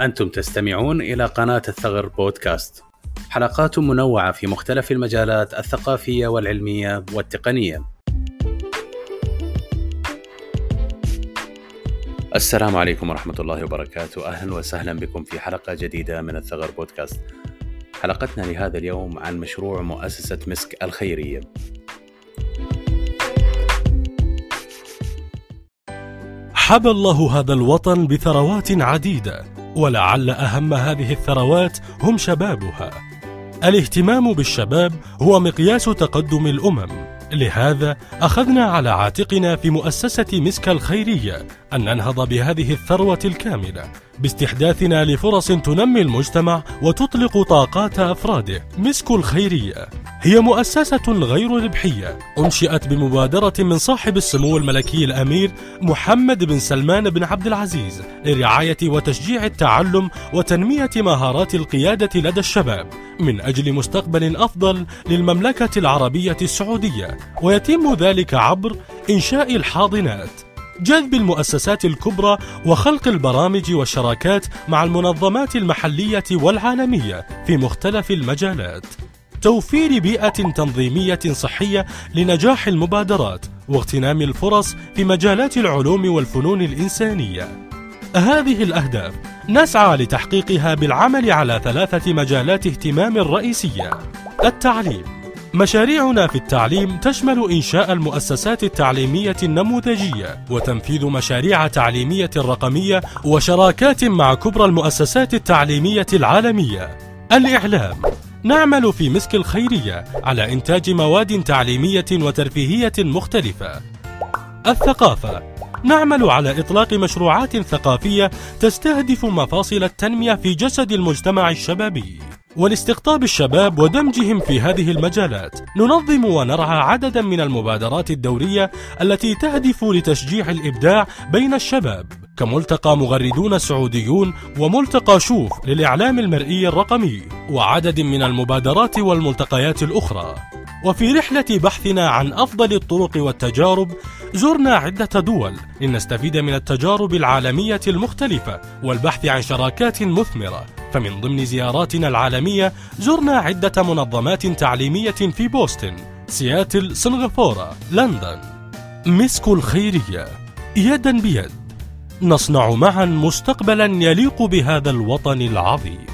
أنتم تستمعون إلى قناة الثغر بودكاست. حلقات منوعة في مختلف المجالات الثقافية والعلمية والتقنية. السلام عليكم ورحمة الله وبركاته. أهلا وسهلا بكم في حلقة جديدة من الثغر بودكاست. حلقتنا لهذا اليوم عن مشروع مؤسسة مسك الخيرية. حبى الله هذا الوطن بثروات عديدة. ولعل أهم هذه الثروات هم شبابها. الاهتمام بالشباب هو مقياس تقدم الأمم. لهذا أخذنا على عاتقنا في مؤسسة مسك الخيرية أن ننهض بهذه الثروة الكاملة باستحداثنا لفرص تنمي المجتمع وتطلق طاقات أفراده. مسك الخيرية. هي مؤسسة غير ربحية أنشئت بمبادرة من صاحب السمو الملكي الأمير محمد بن سلمان بن عبد العزيز لرعاية وتشجيع التعلم وتنمية مهارات القيادة لدى الشباب من أجل مستقبل أفضل للمملكة العربية السعودية ويتم ذلك عبر إنشاء الحاضنات. جذب المؤسسات الكبرى وخلق البرامج والشراكات مع المنظمات المحلية والعالمية في مختلف المجالات. توفير بيئة تنظيمية صحية لنجاح المبادرات واغتنام الفرص في مجالات العلوم والفنون الإنسانية. هذه الأهداف نسعى لتحقيقها بالعمل على ثلاثة مجالات اهتمام رئيسية: التعليم. مشاريعنا في التعليم تشمل إنشاء المؤسسات التعليمية النموذجية وتنفيذ مشاريع تعليمية رقمية وشراكات مع كبرى المؤسسات التعليمية العالمية. الإعلام نعمل في مسك الخيرية على إنتاج مواد تعليمية وترفيهية مختلفة. الثقافة نعمل على إطلاق مشروعات ثقافية تستهدف مفاصل التنمية في جسد المجتمع الشبابي. ولاستقطاب الشباب ودمجهم في هذه المجالات ننظم ونرعى عددا من المبادرات الدورية التي تهدف لتشجيع الإبداع بين الشباب كملتقى مغردون سعوديون وملتقى شوف للإعلام المرئي الرقمي وعدد من المبادرات والملتقيات الأخرى. وفي رحلة بحثنا عن أفضل الطرق والتجارب زرنا عدة دول لنستفيد من التجارب العالمية المختلفة والبحث عن شراكات مثمرة. فمن ضمن زياراتنا العالمية زرنا عدة منظمات تعليمية في بوسطن سياتل سنغافورة لندن. مسك الخيرية. يدا بيد. نصنع معا مستقبلا يليق بهذا الوطن العظيم.